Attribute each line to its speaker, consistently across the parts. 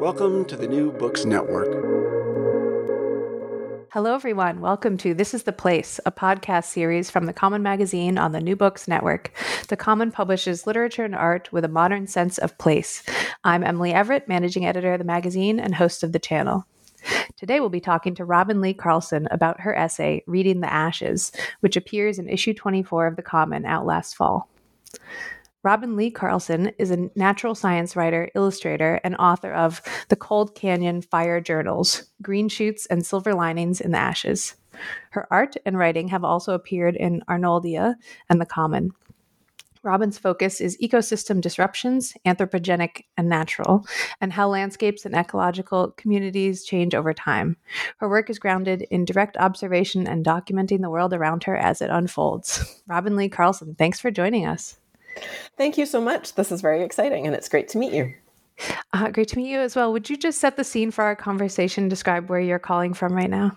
Speaker 1: Welcome to the New Books Network.
Speaker 2: Hello, everyone. Welcome to This is the Place, a podcast series from the Common Magazine on the New Books Network. The Common publishes literature and art with a modern sense of place. I'm Emily Everett, managing editor of the magazine and host of the channel. Today, we'll be talking to Robin Lee Carlson about her essay, Reading the Ashes, which appears in issue 24 of The Common out last fall. Robin Lee Carlson is a natural science writer, illustrator, and author of The Cold Canyon Fire Journals Green Shoots and Silver Linings in the Ashes. Her art and writing have also appeared in Arnoldia and The Common. Robin's focus is ecosystem disruptions, anthropogenic and natural, and how landscapes and ecological communities change over time. Her work is grounded in direct observation and documenting the world around her as it unfolds. Robin Lee Carlson, thanks for joining us.
Speaker 3: Thank you so much. This is very exciting and it's great to meet you.
Speaker 2: Uh, great to meet you as well. Would you just set the scene for our conversation, describe where you're calling from right now?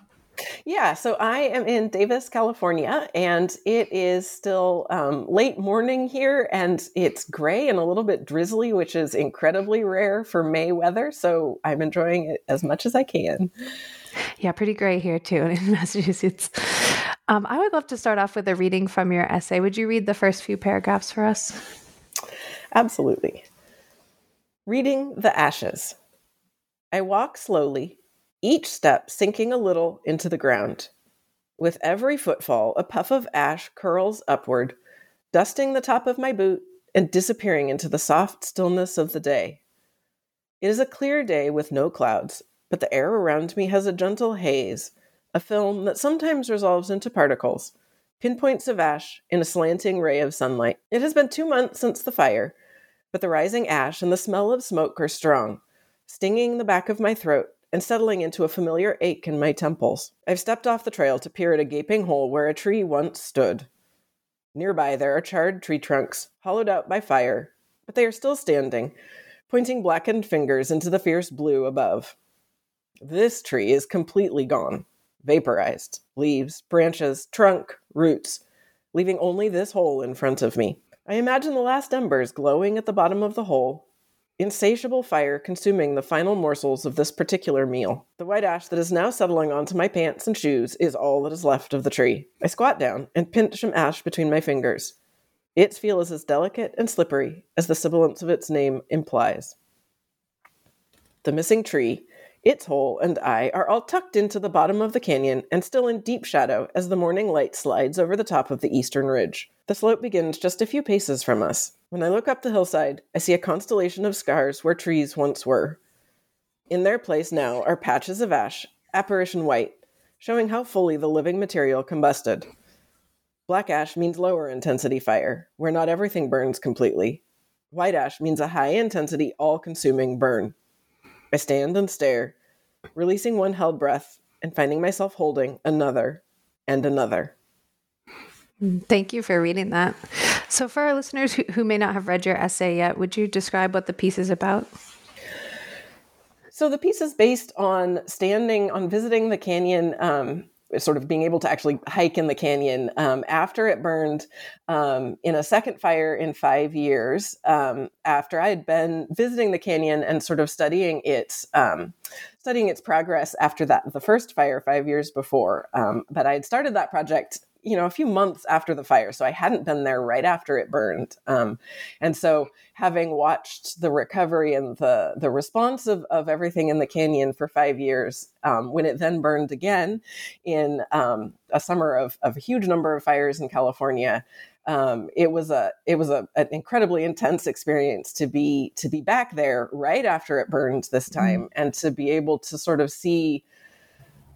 Speaker 3: Yeah, so I am in Davis, California, and it is still um, late morning here, and it's gray and a little bit drizzly, which is incredibly rare for May weather. So I'm enjoying it as much as I can.
Speaker 2: Yeah, pretty gray here too in Massachusetts. Um, I would love to start off with a reading from your essay. Would you read the first few paragraphs for us?
Speaker 3: Absolutely. Reading the ashes. I walk slowly, each step sinking a little into the ground. With every footfall, a puff of ash curls upward, dusting the top of my boot and disappearing into the soft stillness of the day. It is a clear day with no clouds, but the air around me has a gentle haze a film that sometimes resolves into particles, pinpoints of ash in a slanting ray of sunlight. It has been two months since the fire, but the rising ash and the smell of smoke are strong, stinging the back of my throat and settling into a familiar ache in my temples. I've stepped off the trail to peer at a gaping hole where a tree once stood. Nearby, there are charred tree trunks, hollowed out by fire, but they are still standing, pointing blackened fingers into the fierce blue above. This tree is completely gone vaporized leaves, branches, trunk, roots, leaving only this hole in front of me. I imagine the last embers glowing at the bottom of the hole, insatiable fire consuming the final morsels of this particular meal. The white ash that is now settling onto my pants and shoes is all that is left of the tree. I squat down and pinch some ash between my fingers. Its feel is as delicate and slippery as the sibilance of its name implies. The missing tree its hole and I are all tucked into the bottom of the canyon and still in deep shadow as the morning light slides over the top of the eastern ridge. The slope begins just a few paces from us. When I look up the hillside, I see a constellation of scars where trees once were. In their place now are patches of ash, apparition white, showing how fully the living material combusted. Black ash means lower intensity fire, where not everything burns completely. White ash means a high intensity, all consuming burn. I stand and stare, releasing one held breath and finding myself holding another and another.
Speaker 2: Thank you for reading that. So, for our listeners who, who may not have read your essay yet, would you describe what the piece is about?
Speaker 3: So, the piece is based on standing, on visiting the canyon um, sort of being able to actually hike in the canyon um, after it burned um, in a second fire in five years. Um, after I had been visiting the canyon and sort of studying its um, studying its progress after that the first fire five years before, um, but I had started that project you know a few months after the fire, so I hadn't been there right after it burned. Um, and so having watched the recovery and the the response of, of everything in the canyon for five years, um, when it then burned again in um, a summer of, of a huge number of fires in California, um, it was a it was a, an incredibly intense experience to be to be back there right after it burned this mm-hmm. time and to be able to sort of see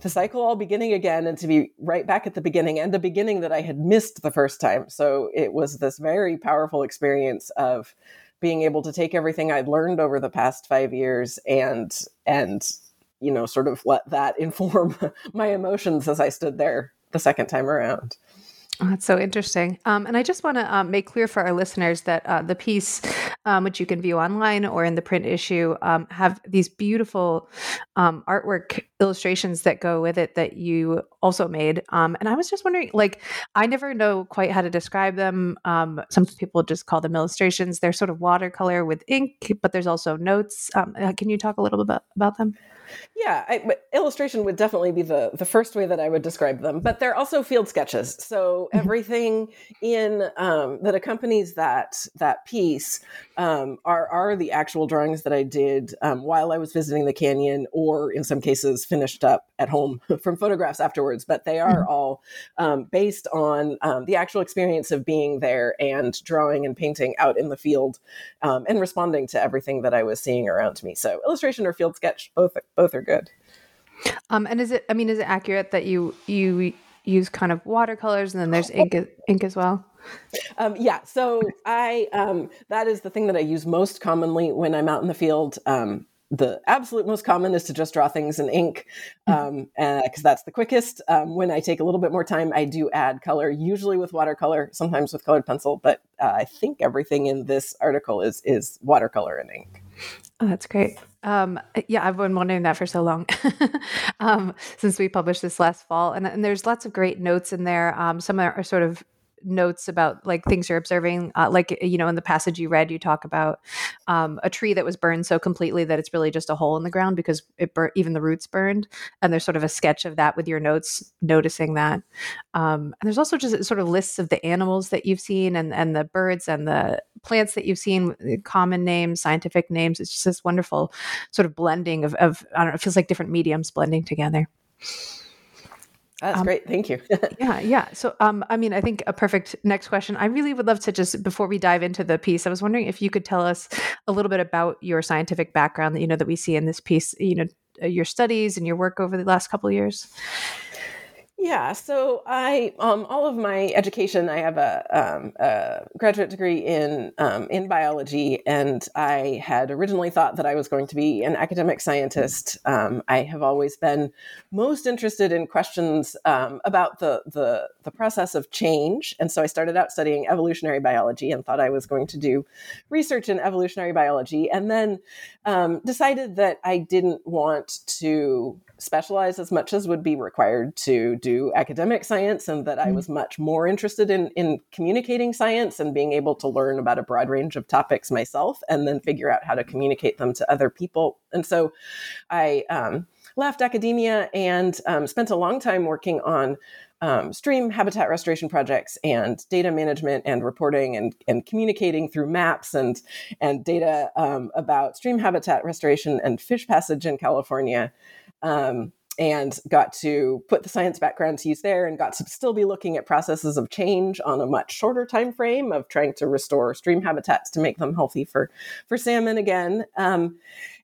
Speaker 3: the cycle all beginning again and to be right back at the beginning and the beginning that I had missed the first time. So it was this very powerful experience of being able to take everything I'd learned over the past five years and and you know sort of let that inform my emotions as I stood there the second time around.
Speaker 2: Oh, that's so interesting. Um, and I just want to um, make clear for our listeners that uh, the piece, um, which you can view online or in the print issue, um, have these beautiful um, artwork illustrations that go with it that you also made. Um, and I was just wondering, like, I never know quite how to describe them. some people just call them illustrations. They're sort of watercolor with ink, but there's also notes. Uh, can you talk a little bit about, about them?
Speaker 3: Yeah, I, illustration would definitely be the the first way that I would describe them. But they're also field sketches. So mm-hmm. everything in um, that accompanies that that piece um, are are the actual drawings that I did um, while I was visiting the canyon, or in some cases finished up at home from photographs afterwards. But they are mm-hmm. all um, based on um, the actual experience of being there and drawing and painting out in the field um, and responding to everything that I was seeing around me. So illustration or field sketch, both both are good.
Speaker 2: Um, and is it? I mean, is it accurate that you you use kind of watercolors and then there's ink ink as well?
Speaker 3: Um, yeah. So I um, that is the thing that I use most commonly when I'm out in the field. Um, the absolute most common is to just draw things in ink because mm-hmm. um, that's the quickest. Um, when I take a little bit more time, I do add color, usually with watercolor, sometimes with colored pencil. But uh, I think everything in this article is is watercolor and ink.
Speaker 2: Oh, that's great. Um, yeah, I've been wondering that for so long um, since we published this last fall, and, and, there's lots of great notes in there. Um, some are, are sort of notes about like things you're observing uh, like you know in the passage you read you talk about um, a tree that was burned so completely that it's really just a hole in the ground because it bur- even the roots burned. And there's sort of a sketch of that with your notes noticing that. Um, and there's also just sort of lists of the animals that you've seen and and the birds and the plants that you've seen common names scientific names. It's just this wonderful sort of blending of, of i don't know it feels like different mediums blending together
Speaker 3: that's um, great. Thank you.
Speaker 2: yeah, yeah. So, um, I mean, I think a perfect next question. I really would love to just before we dive into the piece, I was wondering if you could tell us a little bit about your scientific background that you know that we see in this piece. You know, uh, your studies and your work over the last couple of years.
Speaker 3: Yeah, so I um, all of my education, I have a, um, a graduate degree in um, in biology, and I had originally thought that I was going to be an academic scientist. Um, I have always been most interested in questions um, about the, the the process of change, and so I started out studying evolutionary biology and thought I was going to do research in evolutionary biology, and then um, decided that I didn't want to specialize as much as would be required to do academic science and that I mm-hmm. was much more interested in in communicating science and being able to learn about a broad range of topics myself and then figure out how to communicate them to other people. And so I um, left academia and um, spent a long time working on um, stream habitat restoration projects and data management and reporting and, and communicating through maps and and data um, about stream habitat restoration and fish passage in California um, and got to put the science background to use there and got to still be looking at processes of change on a much shorter time frame of trying to restore stream habitats to make them healthy for for salmon again. Um,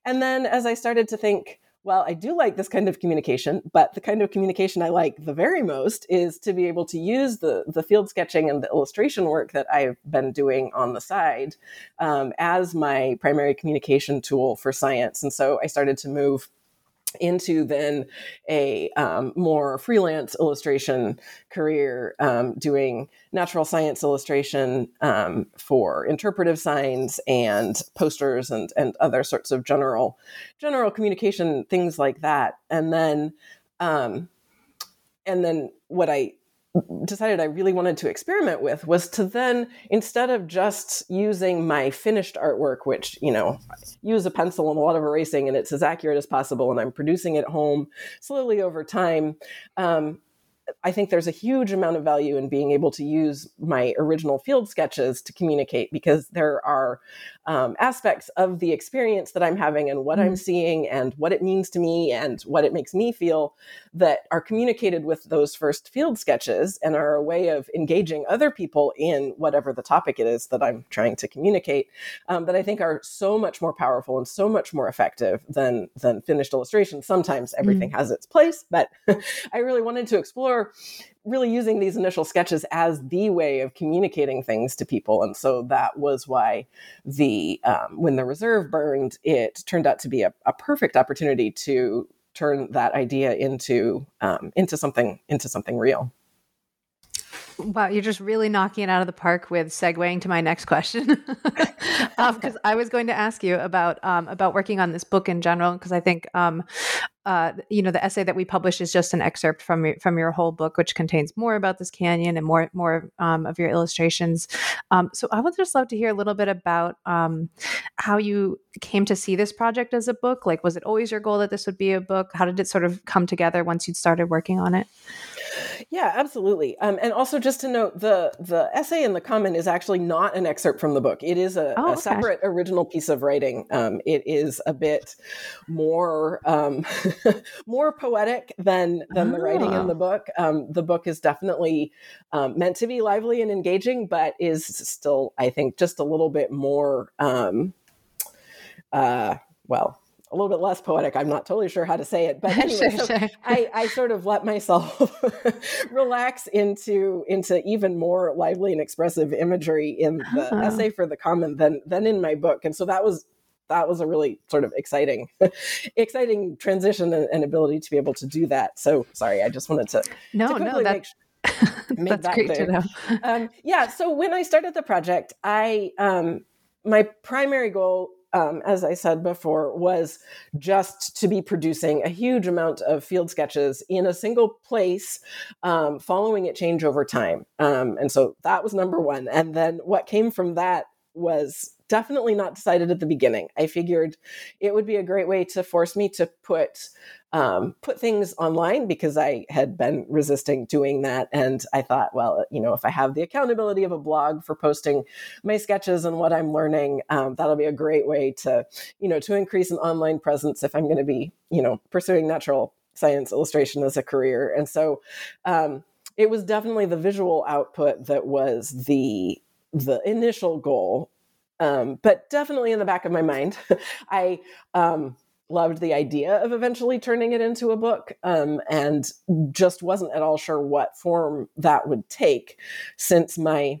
Speaker 3: and then as i started to think well i do like this kind of communication but the kind of communication i like the very most is to be able to use the the field sketching and the illustration work that i've been doing on the side um, as my primary communication tool for science. And so i started to move into then a um, more freelance illustration career um, doing natural science illustration um, for interpretive signs and posters and, and other sorts of general general communication things like that. And then um, and then what i decided I really wanted to experiment with was to then, instead of just using my finished artwork, which, you know, use a pencil and a lot of erasing and it's as accurate as possible and I'm producing it home slowly over time, um, I think there's a huge amount of value in being able to use my original field sketches to communicate because there are um, aspects of the experience that I'm having and what mm. I'm seeing and what it means to me and what it makes me feel that are communicated with those first field sketches and are a way of engaging other people in whatever the topic it is that I'm trying to communicate um, that I think are so much more powerful and so much more effective than than finished illustrations. Sometimes everything mm. has its place, but I really wanted to explore really using these initial sketches as the way of communicating things to people. And so that was why the um, when the reserve burned it turned out to be a, a perfect opportunity to turn that idea into um, into something into something real.
Speaker 2: Wow, you're just really knocking it out of the park with segueing to my next question, because um, I was going to ask you about um, about working on this book in general, because I think um, uh, you know the essay that we published is just an excerpt from your, from your whole book, which contains more about this canyon and more more um, of your illustrations. Um, so I would just love to hear a little bit about um, how you came to see this project as a book. Like, was it always your goal that this would be a book? How did it sort of come together once you'd started working on it?
Speaker 3: Yeah, absolutely. Um, and also, just to note, the the essay in the Common is actually not an excerpt from the book. It is a, oh, a separate original piece of writing. Um, it is a bit more um, more poetic than than oh. the writing in the oh. book. Um, the book is definitely um, meant to be lively and engaging, but is still, I think, just a little bit more. Um, uh, well, a little bit less poetic. I'm not totally sure how to say it, but anyway, sure, so sure. I, I sort of let myself relax into into even more lively and expressive imagery in the oh. essay for the common than than in my book, and so that was that was a really sort of exciting exciting transition and, and, ability to be able to do that. So sorry, I just wanted to
Speaker 2: no
Speaker 3: to
Speaker 2: no that's. That's that great to know.
Speaker 3: um, yeah. So when I started the project, I um, my primary goal um, as I said before, was just to be producing a huge amount of field sketches in a single place, um, following it change over time. Um, and so that was number one. And then what came from that was definitely not decided at the beginning. I figured it would be a great way to force me to put um, put things online because I had been resisting doing that, and I thought, well, you know, if I have the accountability of a blog for posting my sketches and what I'm learning, um, that'll be a great way to, you know, to increase an online presence if I'm going to be, you know, pursuing natural science illustration as a career, and so. Um, it was definitely the visual output that was the the initial goal um, but definitely in the back of my mind, I um, loved the idea of eventually turning it into a book um, and just wasn't at all sure what form that would take since my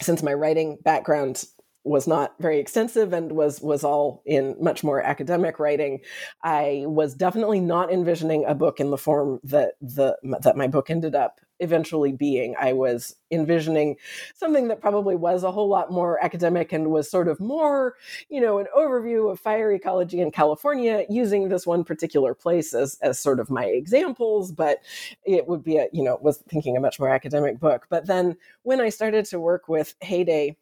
Speaker 3: since my writing background was not very extensive and was was all in much more academic writing. I was definitely not envisioning a book in the form that the that my book ended up eventually being i was envisioning something that probably was a whole lot more academic and was sort of more you know an overview of fire ecology in california using this one particular place as as sort of my examples but it would be a you know was thinking a much more academic book but then when i started to work with Heyday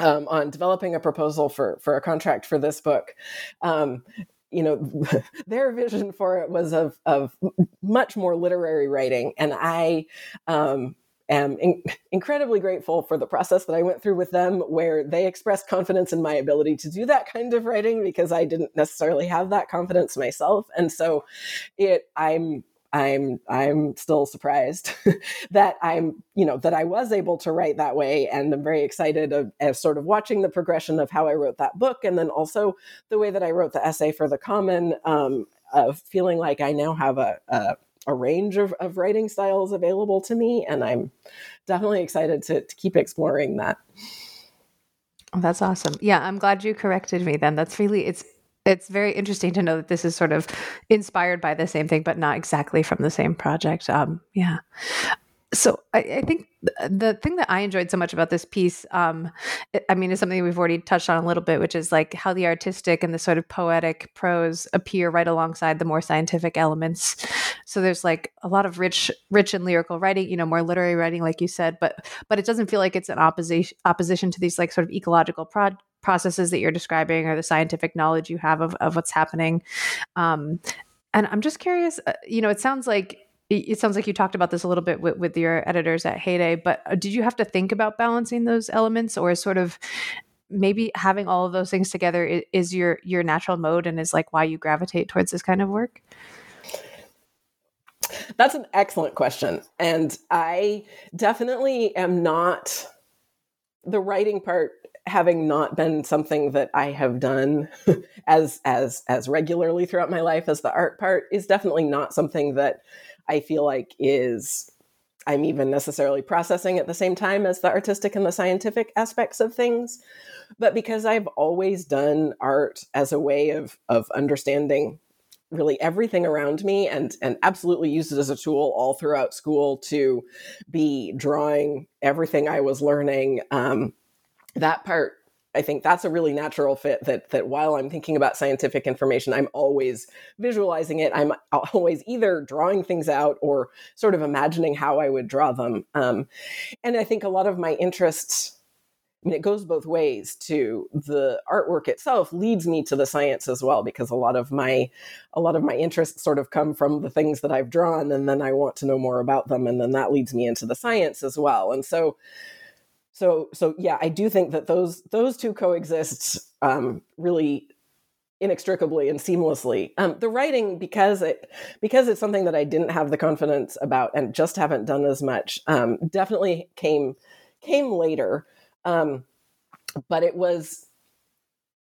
Speaker 3: um, on developing a proposal for for a contract for this book. Um, you know, their vision for it was of of much more literary writing, and I um, am in- incredibly grateful for the process that I went through with them, where they expressed confidence in my ability to do that kind of writing because I didn't necessarily have that confidence myself, and so it I'm I'm I'm still surprised that I'm you know that I was able to write that way, and I'm very excited of, of, sort of watching the progression of how I wrote that book, and then also the way that I wrote the essay for the Common, um, of feeling like I now have a, a a range of, of writing styles available to me, and I'm definitely excited to, to keep exploring that.
Speaker 2: That's awesome. Yeah, I'm glad you corrected me. Then that's really it's it's very interesting to know that this is sort of inspired by the same thing, but not exactly from the same project. Um, yeah. So I, I, think the thing that I enjoyed so much about this piece, um, I mean, is something we've already touched on a little bit, which is like how the artistic and the sort of poetic prose appear right alongside the more scientific elements. So there's like a lot of rich, rich and lyrical writing, you know, more literary writing, like you said, but but it doesn't feel like it's an opposition opposition to these like sort of ecological pro- processes that you're describing or the scientific knowledge you have of, of what's happening. Um, and I'm just curious, uh, you know, it sounds like it sounds like you talked about this a little bit with, with your editors at Heyday, but uh, did you have to think about balancing those elements or sort of maybe having all of those things together is, is your your natural mode and is like why you gravitate towards this kind of work?
Speaker 3: That's an excellent question. And I definitely am not the writing part having not been something that I have done as as as regularly throughout my life as the art part is definitely not something that I feel like is I'm even necessarily processing at the same time as the artistic and the scientific aspects of things. But because I've always done art as a way of of understanding really everything around me and and absolutely used it as a tool all throughout school to be drawing everything I was learning. Um, that part I think that's a really natural fit that that while I'm thinking about scientific information, I'm always visualizing it. I'm always either drawing things out or sort of imagining how I would draw them. Um, and I think a lot of my interests, I mean, it goes both ways too. The artwork itself leads me to the science as well, because a lot of my a lot of my interests sort of come from the things that I've drawn, and then I want to know more about them, and then that leads me into the science as well. And so so so yeah i do think that those those two coexist um, really inextricably and seamlessly. Um, the writing because it because it's something that i didn't have the confidence about and just haven't done as much um, definitely came came later. Um, but it was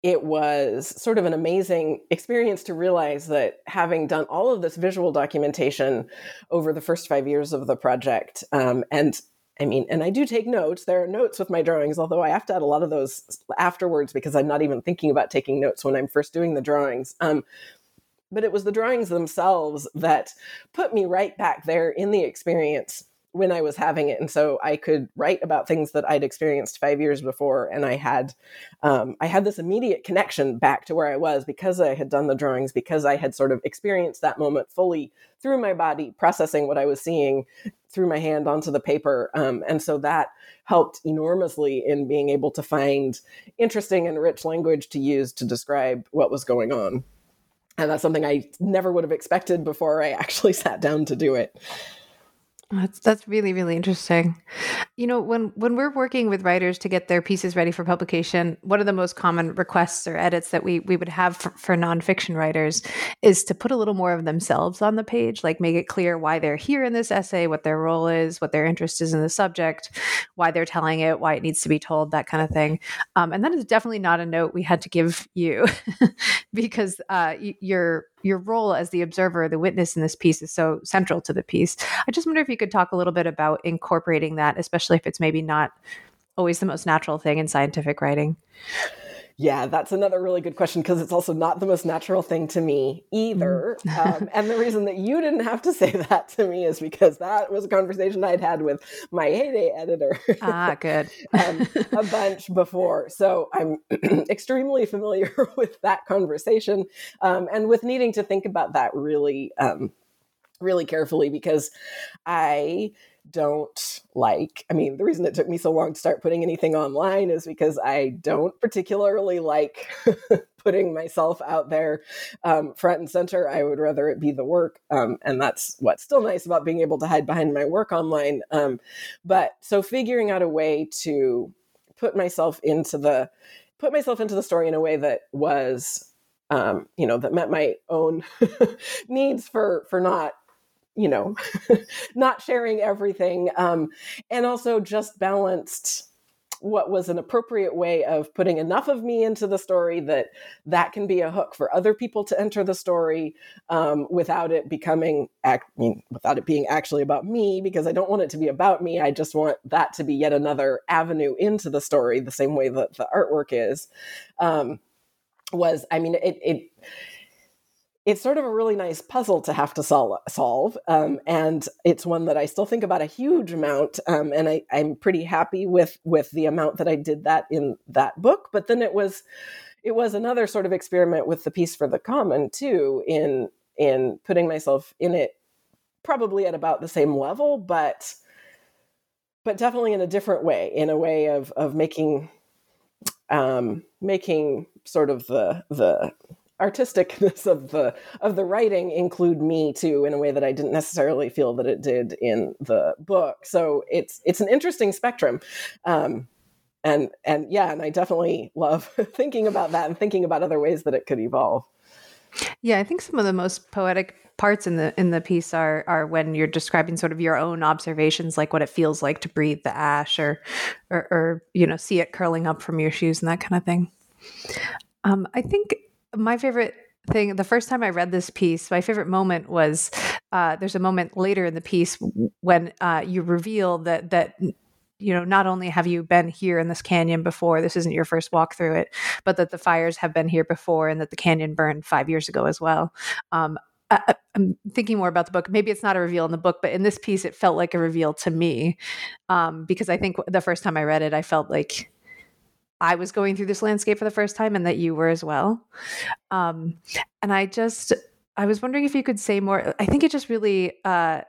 Speaker 3: it was sort of an amazing experience to realize that having done all of this visual documentation over the first five years of the project um, and I mean, and I do take notes. There are notes with my drawings, although I have to add a lot of those afterwards because I'm not even thinking about taking notes when I'm first doing the drawings. Um, but it was the drawings themselves that put me right back there in the experience when I was having it, and so I could write about things that I'd experienced five years before, and I had, um, I had this immediate connection back to where I was because I had done the drawings, because I had sort of experienced that moment fully through my body, processing what I was seeing through my hand onto the paper, um, and so that helped enormously in being able to find interesting and rich language to use to describe what was going on. And that's something I never would have expected before I actually sat down to do it.
Speaker 2: That's that's really really interesting. You know, when when we're working with writers to get their pieces ready for publication, one of the most common requests or edits that we we would have for, for nonfiction writers is to put a little more of themselves on the page, like make it clear why they're here in this essay, what their role is, what their interest is in the subject, why they're telling it, why it needs to be told, that kind of thing. Um, and that is definitely not a note we had to give you because uh, your your role as the observer, the witness in this piece is so central to the piece. I just wonder if you could talk a little bit about incorporating that, especially if it's maybe not always the most natural thing in scientific writing.
Speaker 3: Yeah, that's another really good question because it's also not the most natural thing to me either. Mm. um, and the reason that you didn't have to say that to me is because that was a conversation I'd had with my heyday editor.
Speaker 2: Ah, good.
Speaker 3: um, a bunch before. So I'm extremely familiar with that conversation um, and with needing to think about that really, um, really carefully because I don't like. I mean, the reason it took me so long to start putting anything online is because I don't particularly like putting myself out there um, front and center. I would rather it be the work. Um, and that's what's still nice about being able to hide behind my work online. Um, but so figuring out a way to put myself into the put myself into the story in a way that was um, you know that met my own needs for for not you know, not sharing everything, um, and also just balanced what was an appropriate way of putting enough of me into the story that that can be a hook for other people to enter the story um, without it becoming I mean, without it being actually about me because i don't want it to be about me i just want that to be yet another avenue into the story the same way that the artwork is um, was i mean it, it it's sort of a really nice puzzle to have to sol- solve. Um, and it's one that I still think about a huge amount. Um, and I, I'm pretty happy with, with the amount that I did that in that book. But then it was, it was another sort of experiment with the piece for the common too, in, in putting myself in it probably at about the same level, but, but definitely in a different way, in a way of, of making, um, making sort of the, the, artisticness of the of the writing include me too in a way that I didn't necessarily feel that it did in the book. So it's it's an interesting spectrum. Um, and and yeah, and I definitely love thinking about that and thinking about other ways that it could evolve.
Speaker 2: Yeah, I think some of the most poetic parts in the in the piece are are when you're describing sort of your own observations, like what it feels like to breathe the ash, or or, or you know see it curling up from your shoes and that kind of thing. Um, I think my favorite thing the first time i read this piece my favorite moment was uh, there's a moment later in the piece when uh, you reveal that that you know not only have you been here in this canyon before this isn't your first walk through it but that the fires have been here before and that the canyon burned five years ago as well um, I, am thinking more about the book. Maybe it's not a reveal in the book, but in this piece, it felt like a reveal to me um, because I think the first time I read it, I felt like I was going through this landscape for the first time and that you were as well. Um, and I just, I was wondering if you could say more. I think it just really uh,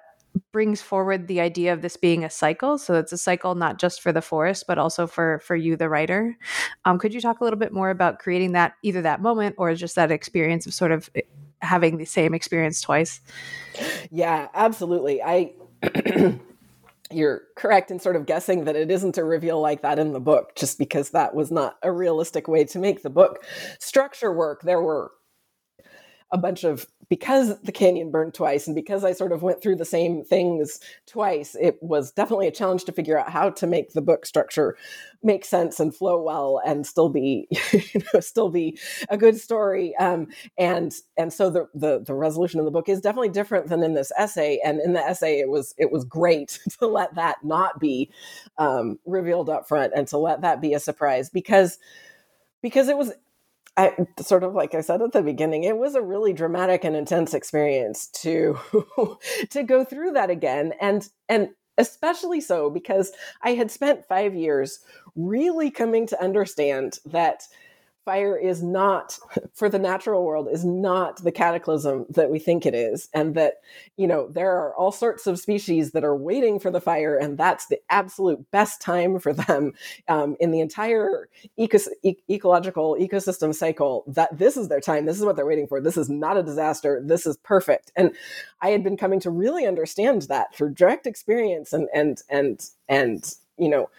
Speaker 2: brings forward the idea of this being a cycle. So it's a cycle not just for the forest, but also for for you, the writer. Um, could you talk a little bit more about creating that, either that moment or just that experience of sort of eh, having the same experience twice?
Speaker 3: Yeah, absolutely. I you're correct in sort of guessing that it isn't a reveal like that in the book, just because that was not a realistic way to make the book structure work. There were a bunch of because the canyon burned twice and because I sort of went through the same things twice, it was definitely a challenge to figure out how to make the book structure make sense and flow well and still be, you know, still be a good story. Um, and and so the, the the resolution in the book is definitely different than in this essay. And in the essay, it was it was great to let that not be um, revealed up front and to let that be a surprise because because it was I, sort of like I said at the beginning, it was a really dramatic and intense experience to to go through that again, and and especially so because I had spent five years really coming to understand that fire is not for the natural world is not the cataclysm that we think it is and that you know there are all sorts of species that are waiting for the fire and that's the absolute best time for them um, in the entire e- ecological ecosystem cycle that this is their time this is what they're waiting for this is not a disaster this is perfect. And i had been coming to really understand that through direct experience and and and and you know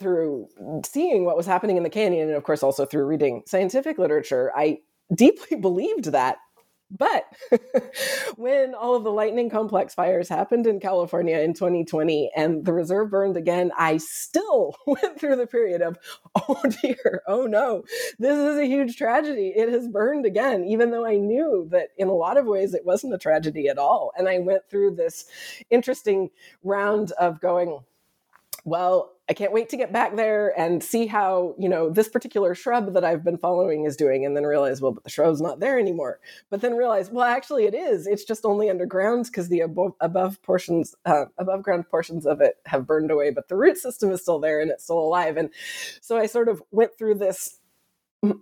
Speaker 3: through seeing what was happening in the canyon, and of course also through reading scientific literature, I deeply believed that. But when all of the lightning complex fires happened in California in 2020 and the reserve burned again, I still went through the period of, oh dear, oh no, this is a huge tragedy. It has burned again, even though I knew that in a lot of ways it wasn't a tragedy at all. And I went through this interesting round of going, well, I can't wait to get back there and see how, you know, this particular shrub that I've been following is doing and then realize, well, but the shrub's not there anymore. But then realize, well, actually it is. It's just only underground because the above, above portions, uh, above ground portions of it have burned away, but the root system is still there and it's still alive. And so I sort of went through this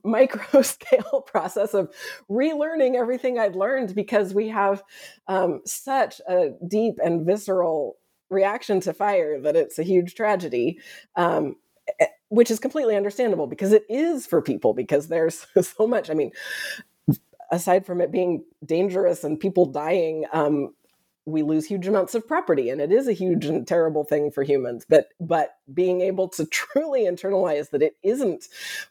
Speaker 3: micro scale process of relearning everything I'd learned because we have um, such a deep and visceral reaction to fire that it's a huge tragedy um, eh, which is completely understandable because it is for people because there's so much i mean aside from it being dangerous and people dying um, we lose huge amounts of property and it is a huge and terrible thing for humans but but being able to truly internalize that it isn't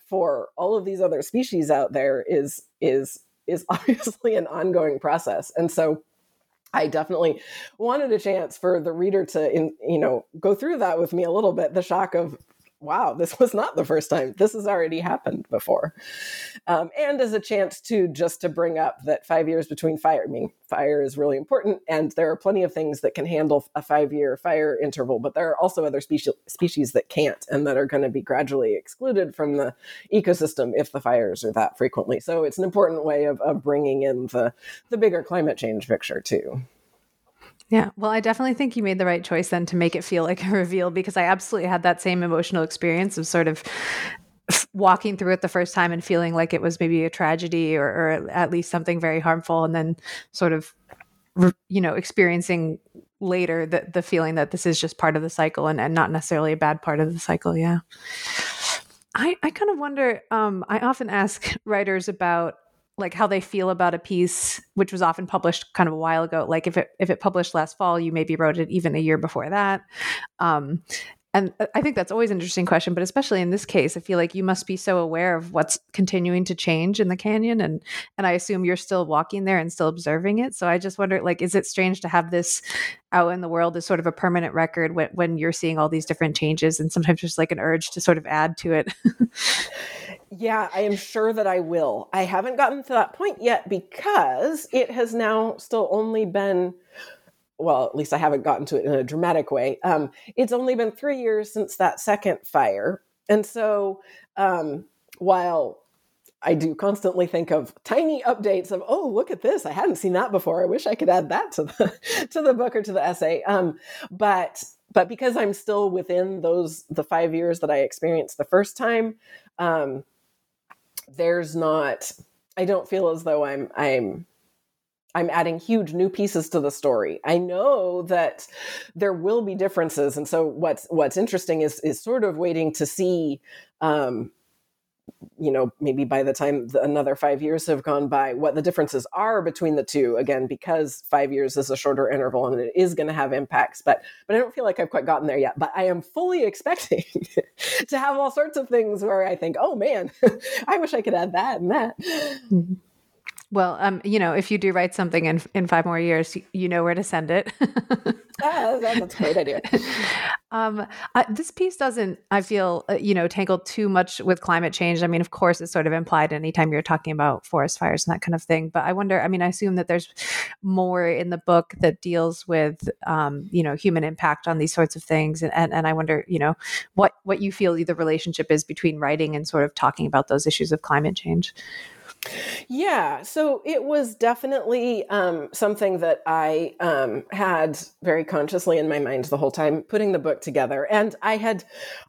Speaker 3: for all of these other species out there is is is obviously an ongoing process. And so I definitely wanted a chance for the reader to, in, you know, go through that with me a little bit. The shock of, wow, this was not the first time. This has already happened before. Um, and as a chance to just to bring up that five years between fire, I mean, fire is really important. And there are plenty of things that can handle a five year fire interval, but there are also other species, species that can't and that are going to be gradually excluded from the ecosystem if the fires are that frequently. So it's an important way of, of bringing in the, the bigger climate change picture too.
Speaker 2: Yeah, well, I definitely think you made the right choice then to make it feel like a reveal because I absolutely had that same emotional experience of sort of walking through it the first time and feeling like it was maybe a tragedy or, or at least something very harmful, and then sort of, you know, experiencing later the, the feeling that this is just part of the cycle and, and not necessarily a bad part of the cycle. Yeah. I, I kind of wonder, um, I often ask writers about like how they feel about a piece which was often published kind of a while ago like if it if it published last fall you maybe wrote it even a year before that um, and I think that's always an interesting question, but especially in this case, I feel like you must be so aware of what's continuing to change in the canyon, and and I assume you're still walking there and still observing it. So I just wonder, like, is it strange to have this out in the world as sort of a permanent record when when you're seeing all these different changes, and sometimes there's like an urge to sort of add to it.
Speaker 3: yeah, I am sure that I will. I haven't gotten to that point yet because it has now still only been well, at least I haven't gotten to it in a dramatic way. Um, it's only been three years since that second fire. And so um, while I do constantly think of tiny updates of, oh, look at this. I hadn't seen that before. I wish I could add that to the to the book or to the essay. Um, but but because I'm still within those the five years that I experienced the first time, um, there's not I don't feel as though I'm I'm I'm adding huge new pieces to the story. I know that there will be differences, and so what's what's interesting is is sort of waiting to see, um, you know, maybe by the time the, another five years have gone by, what the differences are between the two. Again, because five years is a shorter interval and it is going to have impacts, but but I don't feel like I've quite gotten there yet. But I am fully expecting to have all sorts of things where I think, oh man, I wish I could add that and that. Mm-hmm.
Speaker 2: Well, um, you know, if you do write something in in five more years, you, you know where to send it.
Speaker 3: ah, that's a great idea.
Speaker 2: um, uh, this piece doesn't, I feel, uh, you know, tangle too much with climate change. I mean, of course, it's sort of implied anytime you're talking about forest fires and that kind of thing. But I wonder. I mean, I assume that there's more in the book that deals with, um, you know, human impact on these sorts of things, and, and and I wonder, you know, what what you feel the relationship is between writing and sort of talking about those issues of climate change.
Speaker 3: Yeah, so it was definitely um, something that I um, had very consciously in my mind the whole time putting the book together, and I had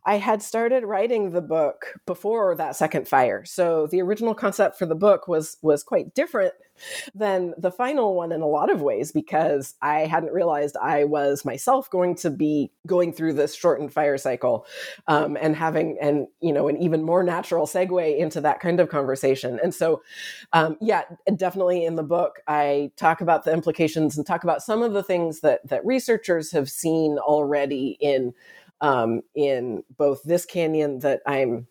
Speaker 3: I had started writing the book before that second fire. So the original concept for the book was was quite different than the final one in a lot of ways because I hadn't realized I was myself going to be going through this shortened fire cycle um, and having and you know an even more natural segue into that kind of conversation. And so, um, yeah, definitely in the book I talk about the implications and talk about some of the things that that researchers have seen already in um, in both this canyon that I'm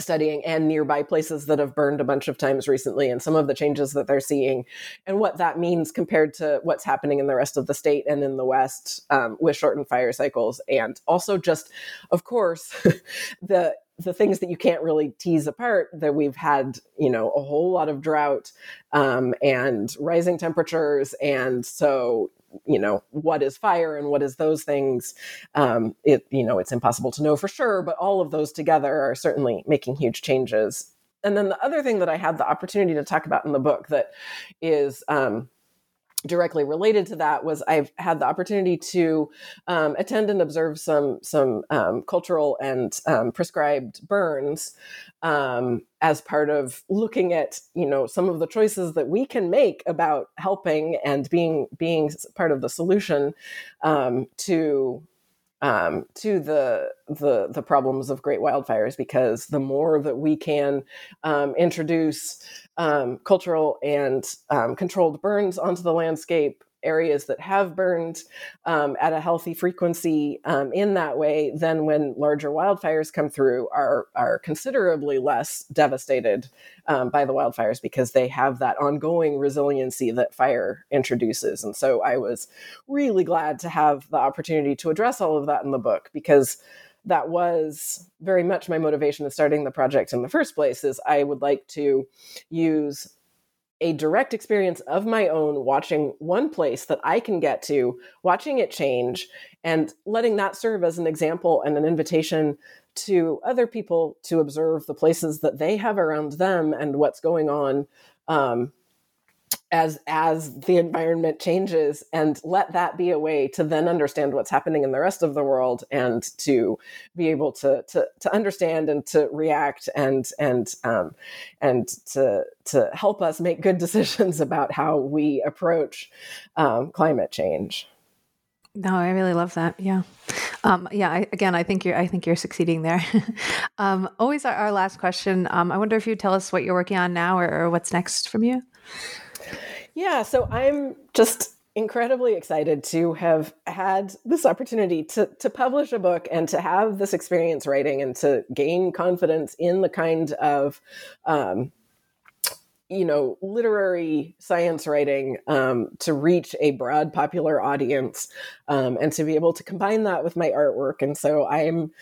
Speaker 3: studying and nearby places that have burned a bunch of times recently and some of the changes that they're seeing and what that means compared to what's happening in the rest of the state and in the west um, with shortened fire cycles. And also just of course the the things that you can't really tease apart that we've had you know a whole lot of drought um, and rising temperatures. And so you know what is fire and what is those things um, it you know it's impossible to know for sure but all of those together are certainly making huge changes. And then the other thing that i had the opportunity to talk about in the book that is um, directly related to that was I've had the opportunity to um, attend and observe some some um, cultural and um, prescribed burns um, as part of looking at you know some of the choices that we can make about helping and being being part of the solution um, to um, to the, the the problems of great wildfires because the more that we can um, introduce um, cultural and um, controlled burns onto the landscape areas that have burned um, at a healthy frequency um, in that way, then when larger wildfires come through, are are considerably less devastated um, by the wildfires because they have that ongoing resiliency that fire introduces. And so I was really glad to have the opportunity to address all of that in the book because that was very much my motivation in starting the project in the first place is i would like to use a direct experience of my own watching one place that I can get to, watching it change, and letting that serve as an example and an invitation to other people to observe the places that they have around them and what's going on um, as as the environment changes and let that be a way to then understand what's happening in the rest of the world and to be able to to, to understand and to react and and um, and to to help us make good decisions about how we approach um, climate change
Speaker 2: no, I really love that. Yeah. Um, yeah, I, again, I think you're. I think you're succeeding there. um, always our, our last question. Um, I wonder if you'd tell us what you're working on now, or, or what's next from you.
Speaker 3: Yeah, so I'm just incredibly excited to have had this opportunity to to publish a book and to have this experience writing and to gain confidence in the kind of um, you know literary science writing um, to reach a broad popular audience um, and to be able to combine that with my artwork. And so i'm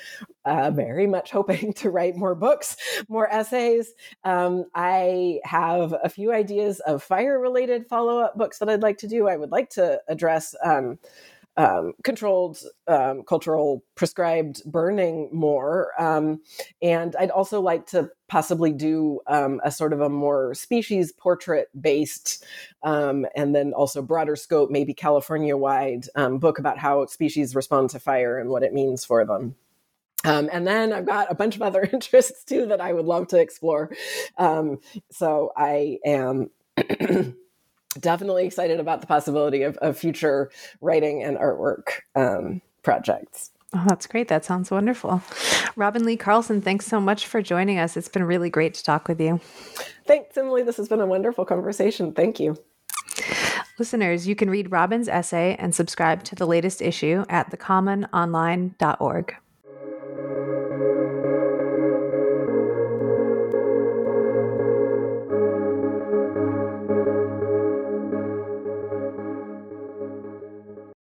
Speaker 3: uh, very much hoping to write more books more essays. Um, i have a few ideas of fire related follow-up books that i'd like to do. I would like to address um, controlled um, cultural prescribed burning more. Um, and I'd also like to possibly do um, a sort of a more species portrait based um, and then also broader scope, maybe California wide book about how species respond to fire and what it means for them. Um, and then I've got a bunch of other interests too that I would love to explore. Um, so I am definitely excited about the possibility of, of future writing and artwork um, projects.
Speaker 2: Oh, that's great. That sounds wonderful. Robin Lee Carlson, thanks so much for joining us. It's been really great to talk with you.
Speaker 3: Thanks, Emily. This has been a wonderful conversation. Thank you.
Speaker 2: Listeners, you can read Robin's essay and subscribe to the latest issue at thecommononline.org.